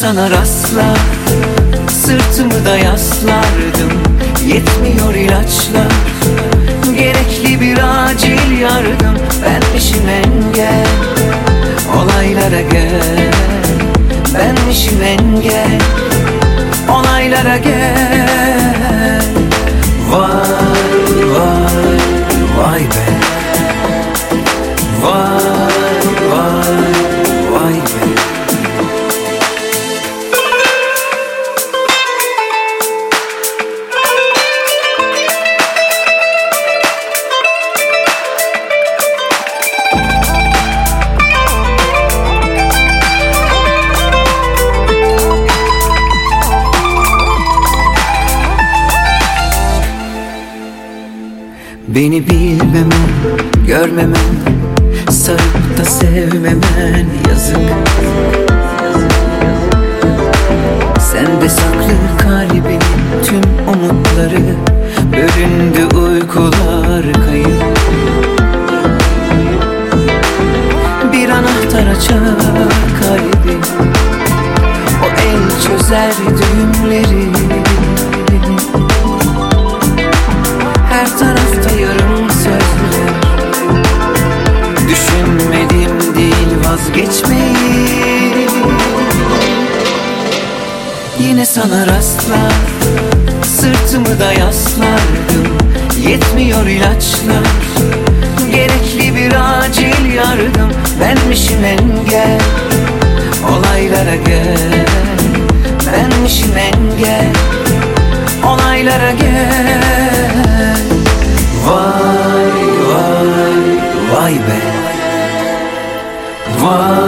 sana rastlar Sırtımı da yaslardım Yetmiyor ilaçlar. Gerekli bir acil yardım Benmişim engel. Olaylara gel Benmişim engel. Olaylara gel. Vay vay vay be. Vay Beni bilmemen, görmemen Sarıp da sevmemen yazık Sende saklı kalbin tüm umutları Bölündü uykular kayıp. Bir anahtar açar kalbi O el çözer düğümleri her tarafta yarım sözler Düşünmedim değil vazgeçmeyi. Yine sana rastlar Sırtımı da yaslardım. Yetmiyor ilaçlar Gerekli bir acil yardım. Benmişim engel Olaylara gel Vay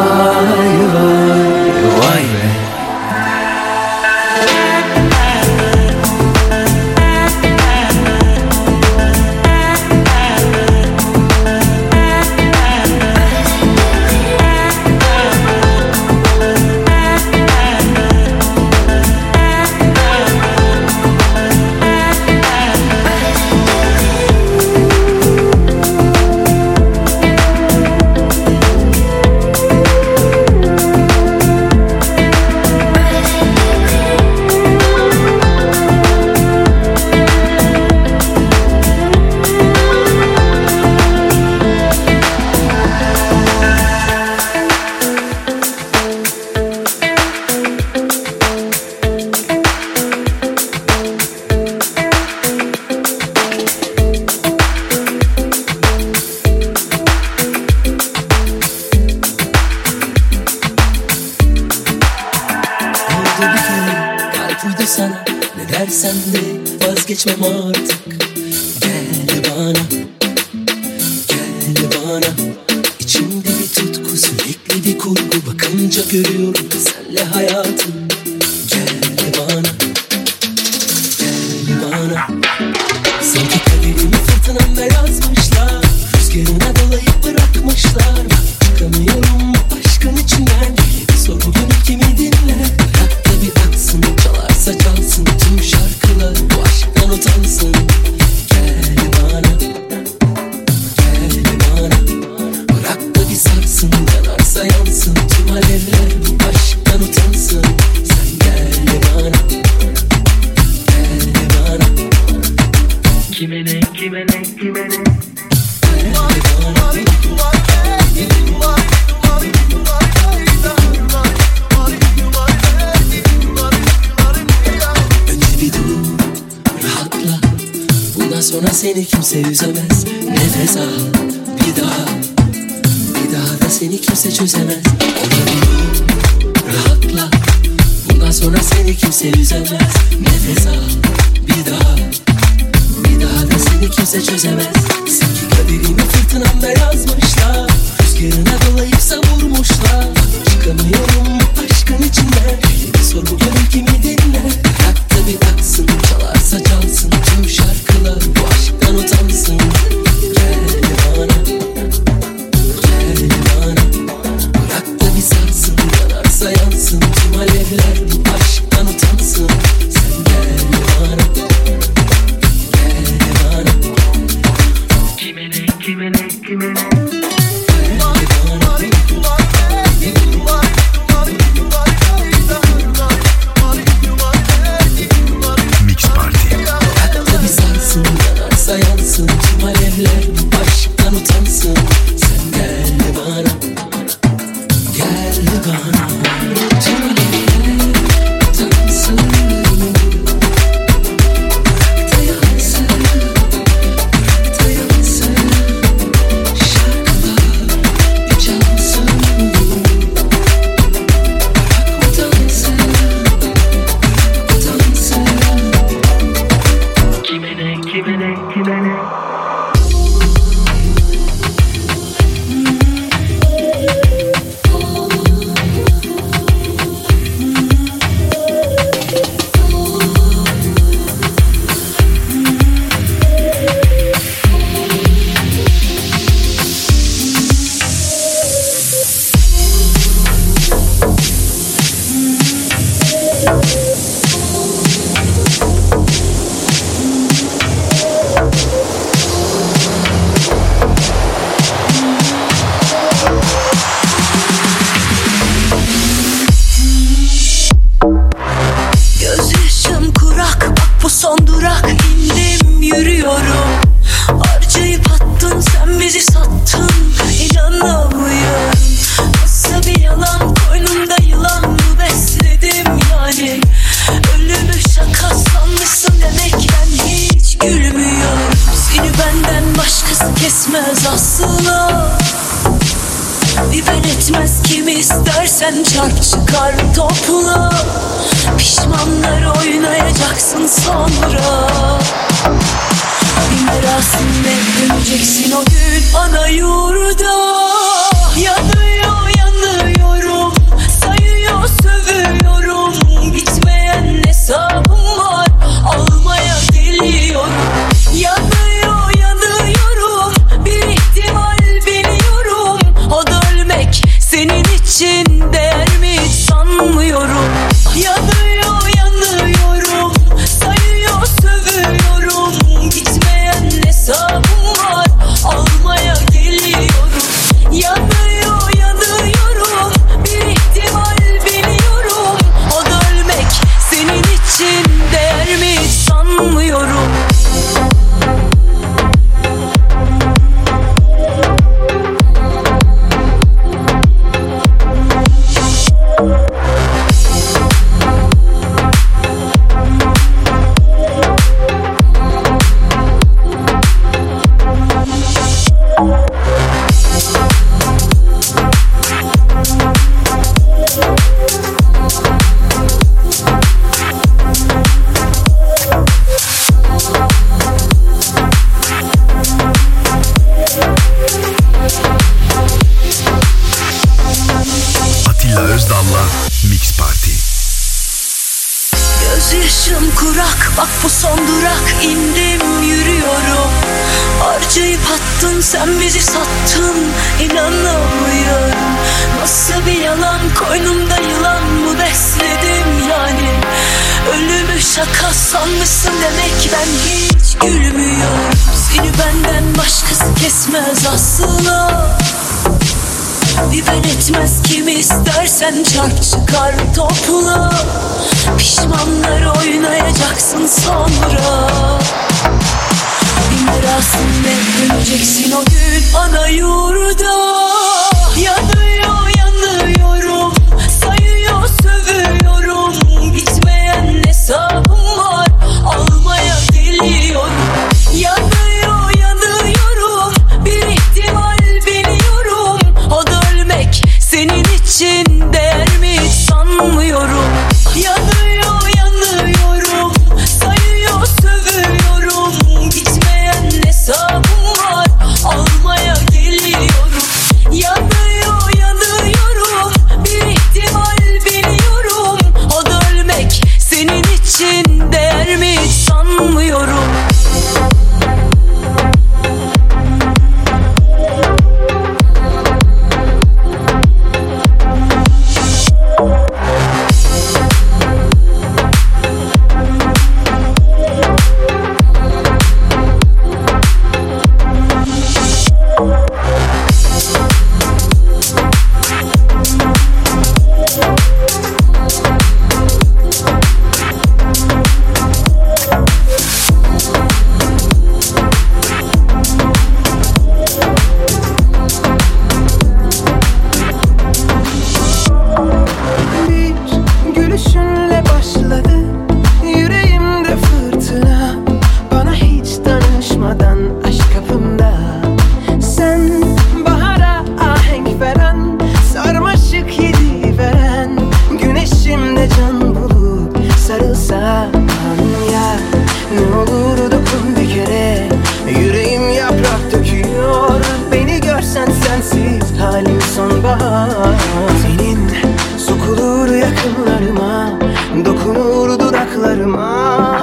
sonbahar. Senin sokulur yakınlarıma Dokunur dudaklarıma.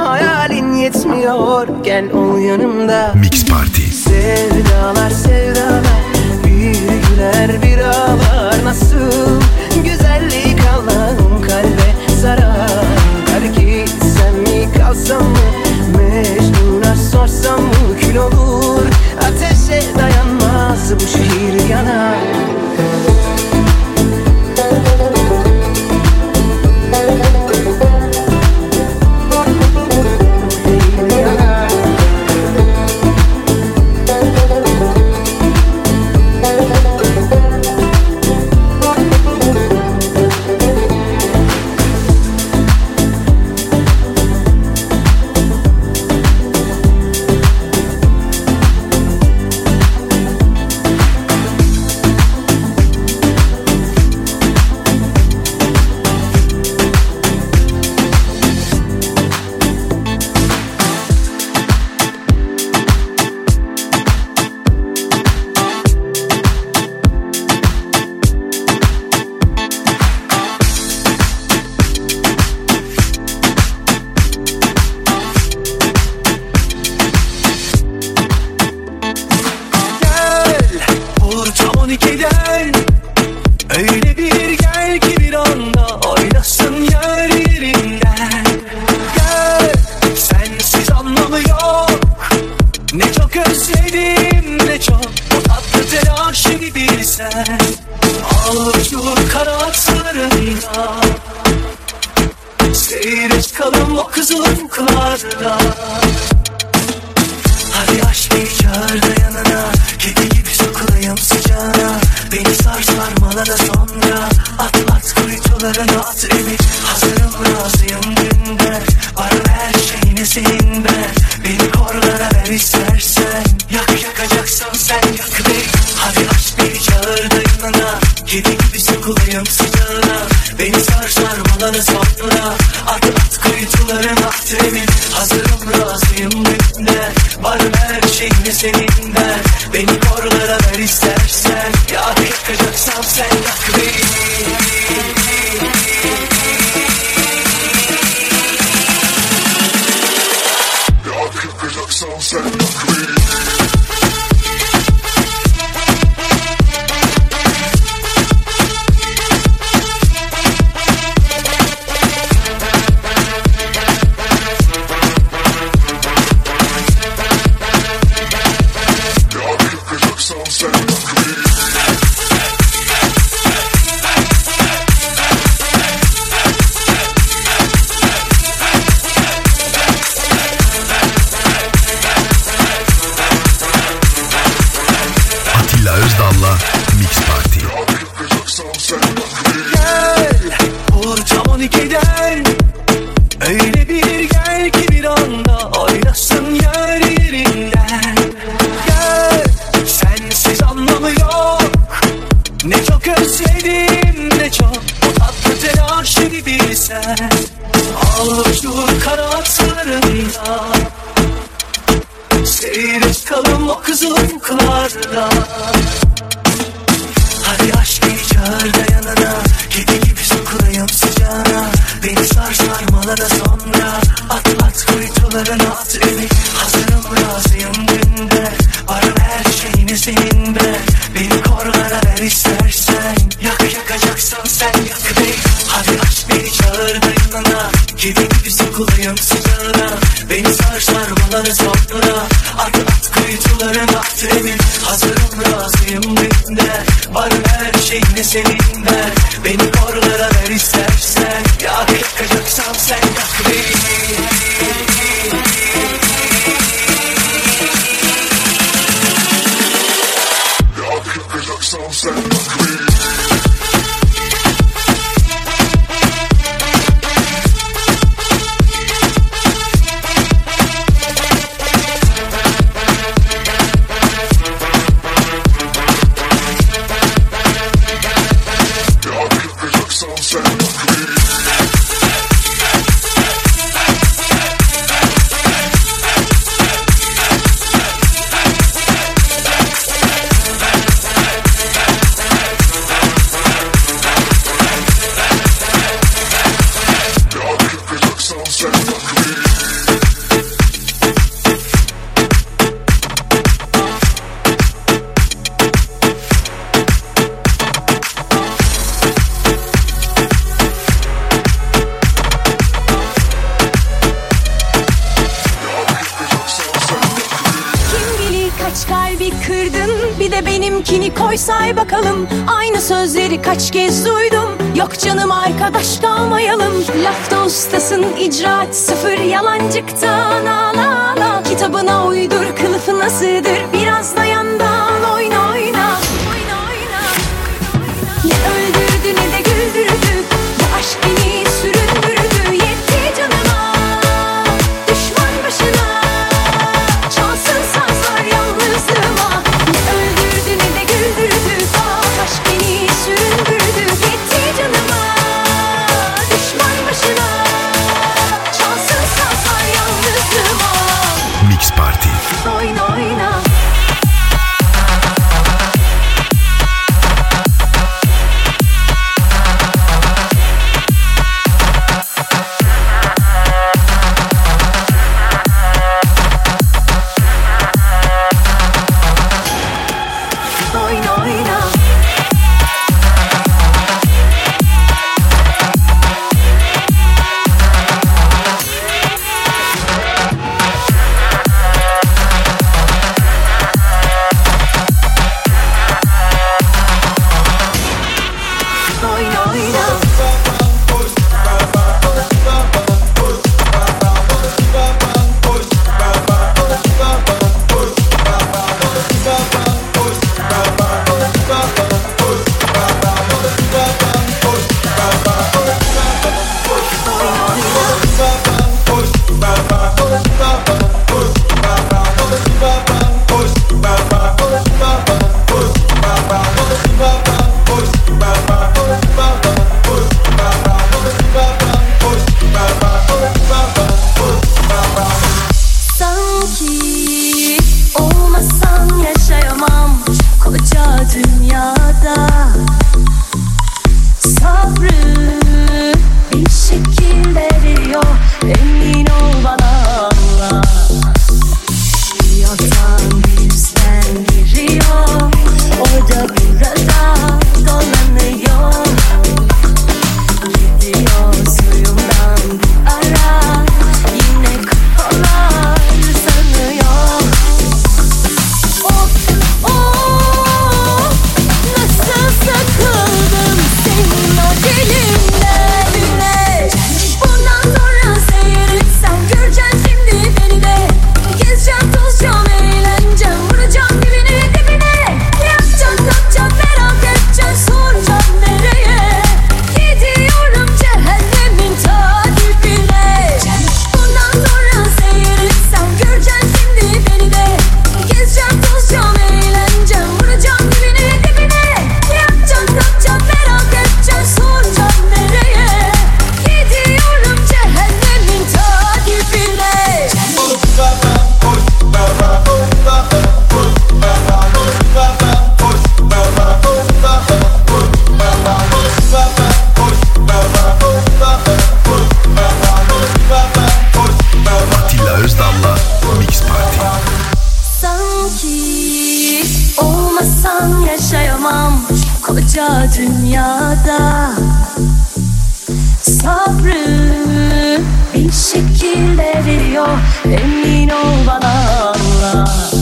Hayalin yetmiyor gel ol yanımda. Mix Party. Sevdalar sevdalar Bir güler bir ağlar. Nasıl güzellik Allah'ım kalbe sarar Terk etsem mi kalsam mı Mecnun'a sorsam mı? Kül olur Ateşe dayanmaz bu şehir yanar kanatlarında Seyret kalın o kızıllıklarda Hadi aç beni çağır da yanına. Kedi gibi sokulayım sıcağına. Beni sar sarmala da sonra. At at kuytularına at evi. Hazırım razıyım dünden. Varım her şeyine senin da sonra At at kuytularına at evi Hazırım razıyım dünden Varım her şeyine senin Al uçur kanatlarında Seyret kalın o kızıllıklarda Hadi aç beni de benimkini koysay bakalım. Aynı sözleri kaç kez duydum. Yok canım arkadaş kalmayalım. Lafta ustasın icraat sıfır Yalancıktan. Ağla ağla Kitabına uydur kılıfına sığdır koca dünyada. Sabrı bir şekil veriyor Emin ol bana Allah.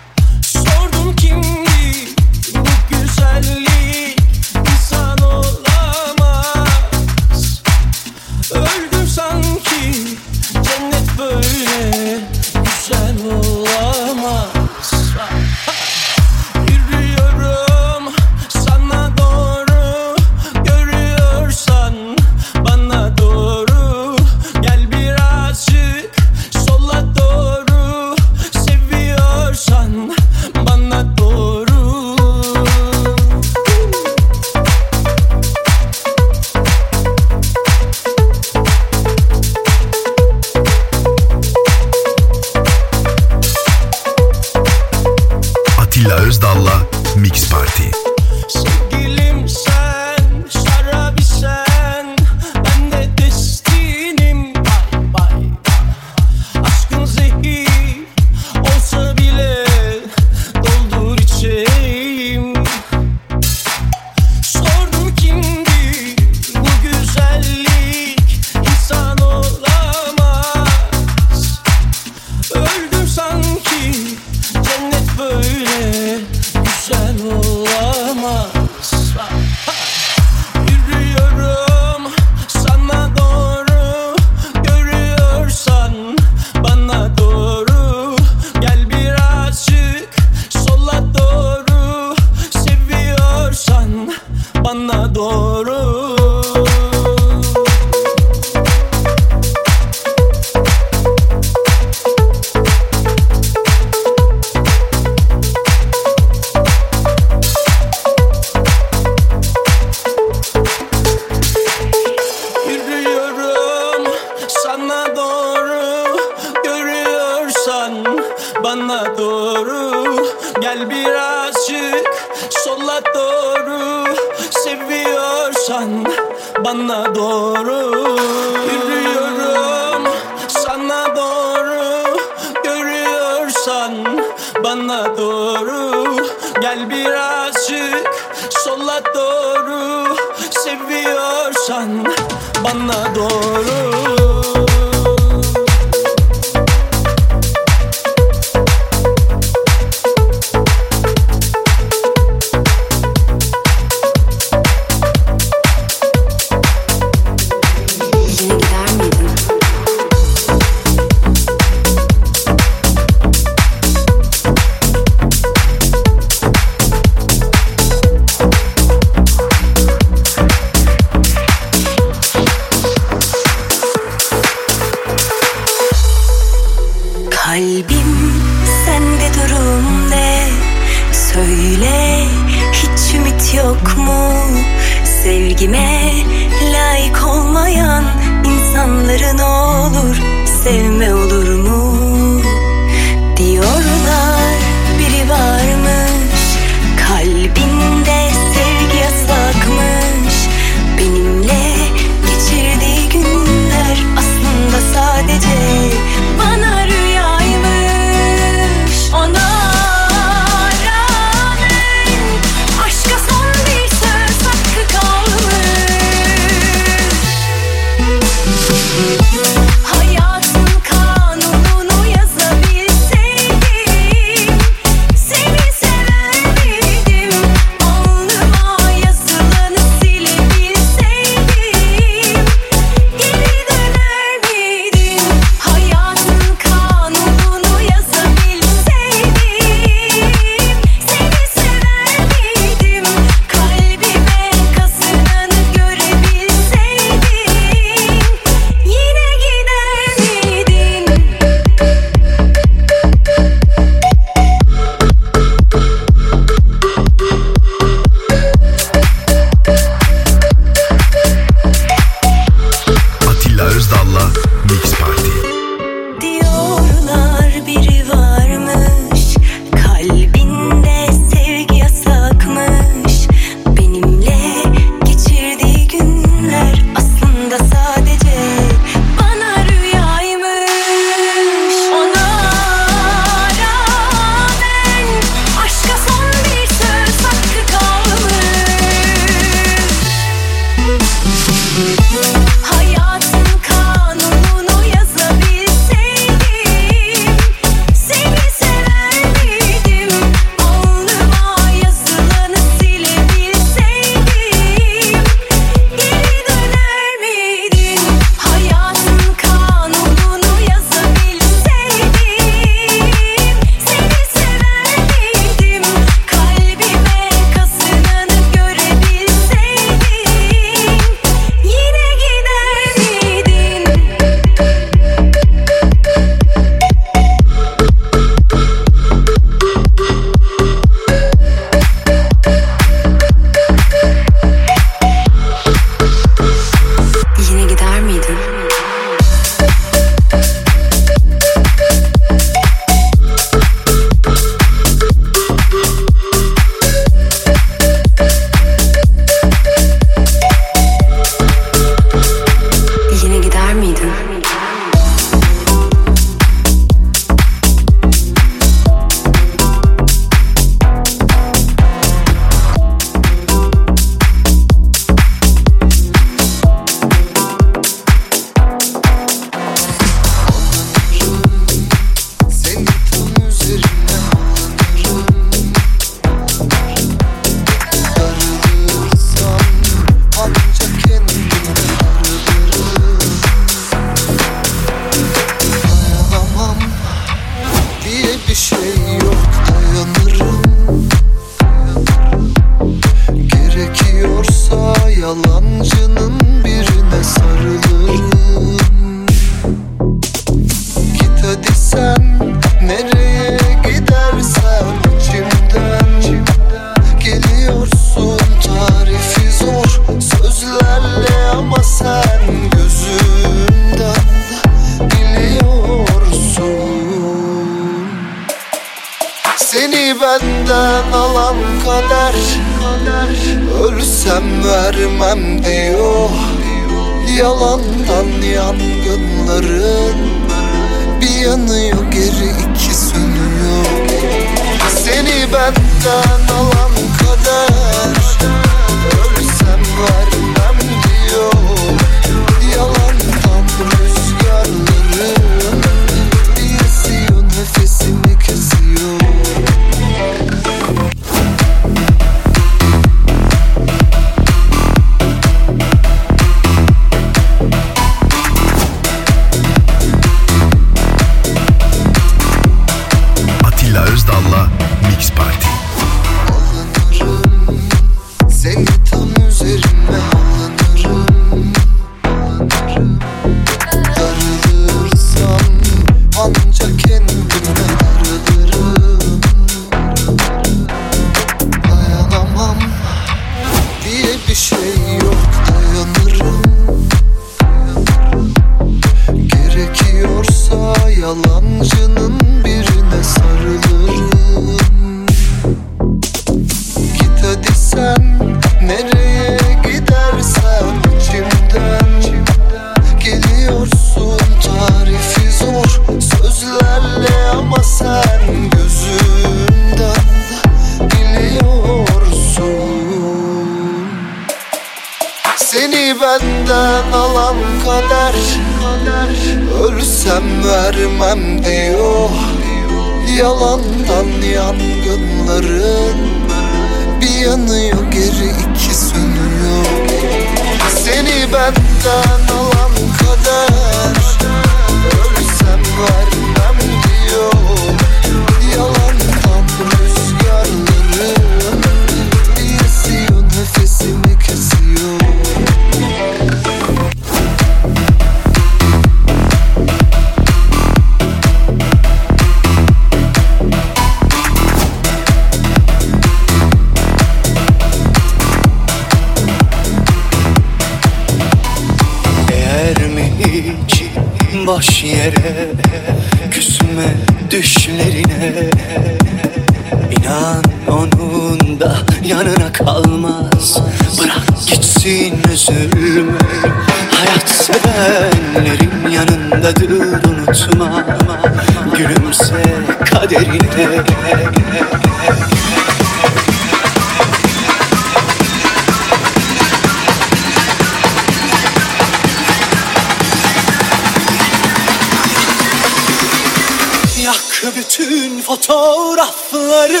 Yak bütün fotoğrafları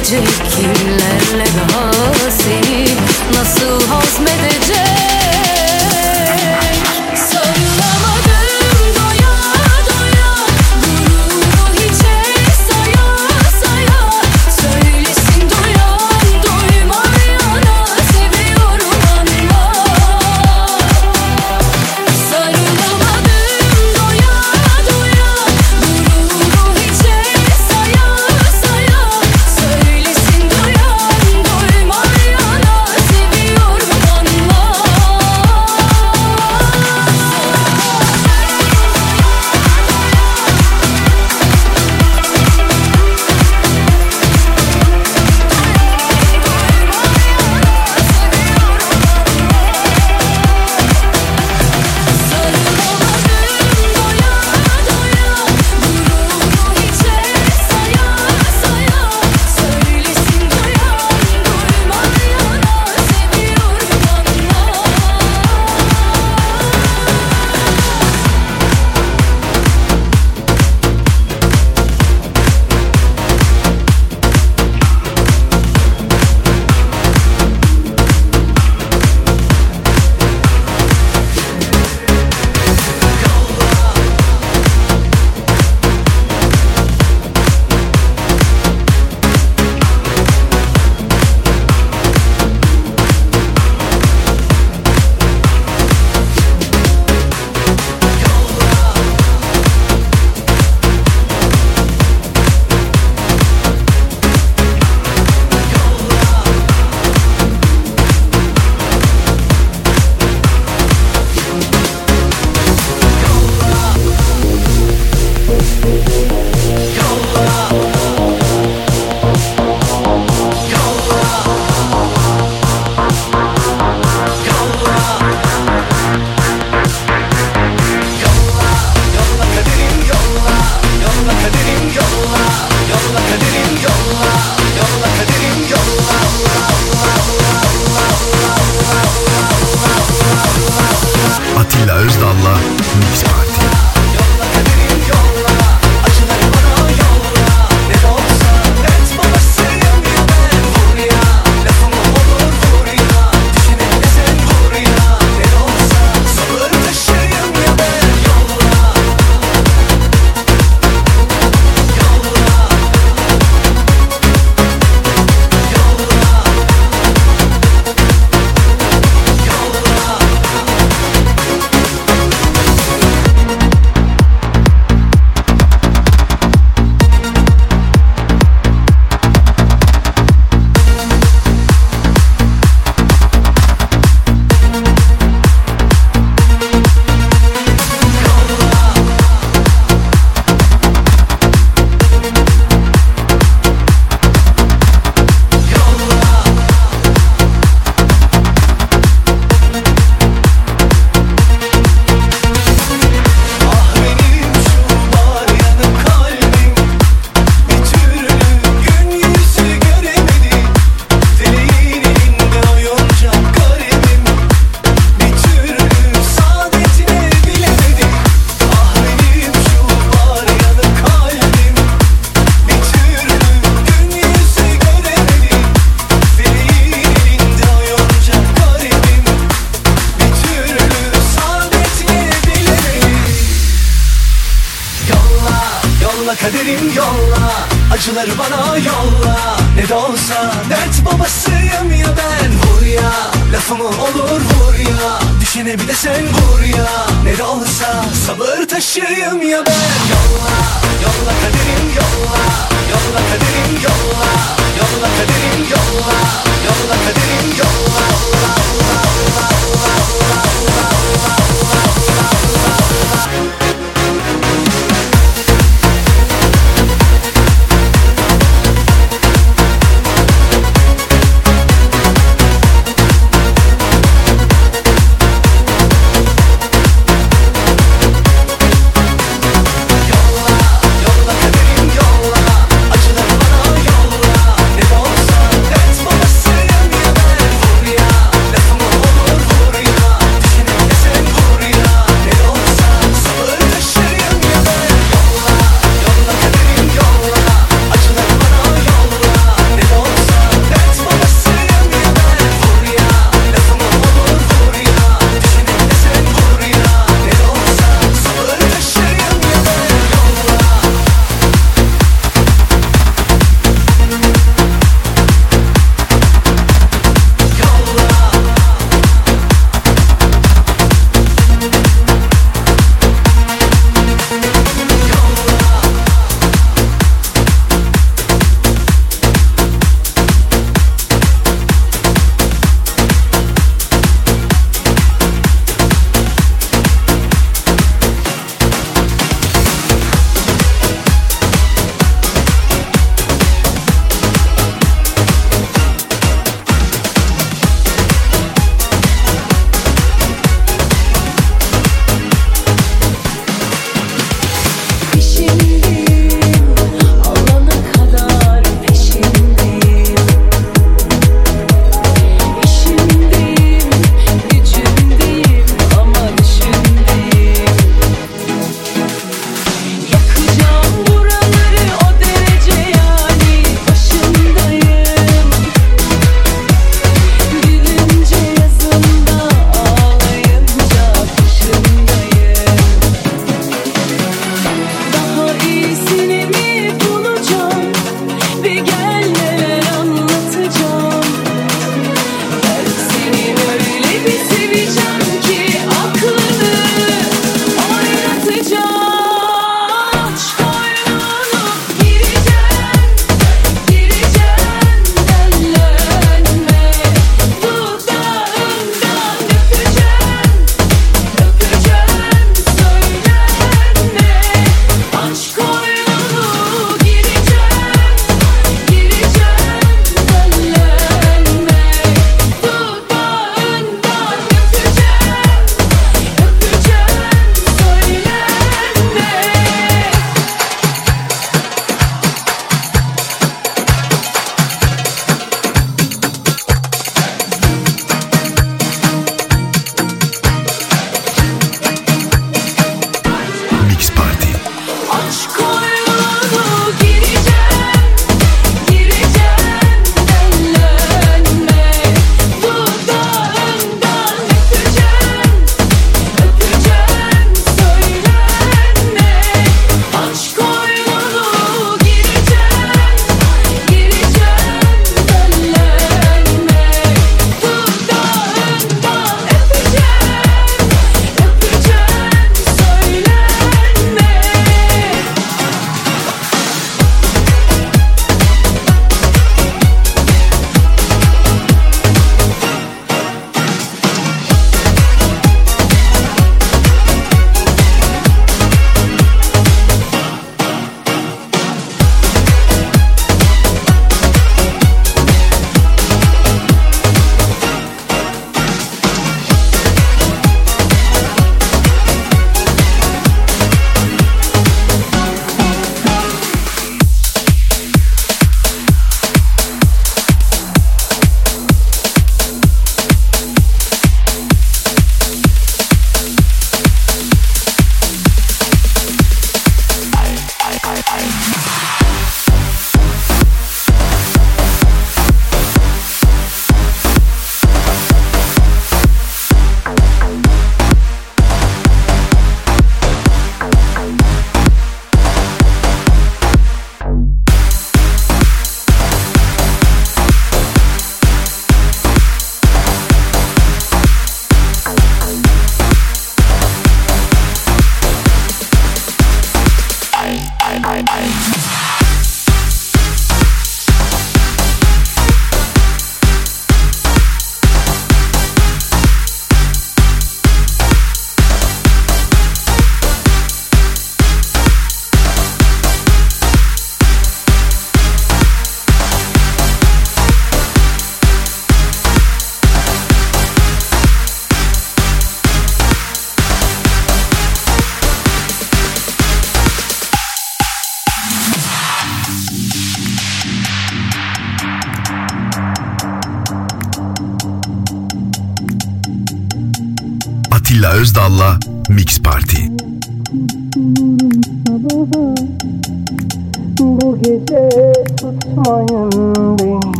Gece kirlerle daha seni nasıl hal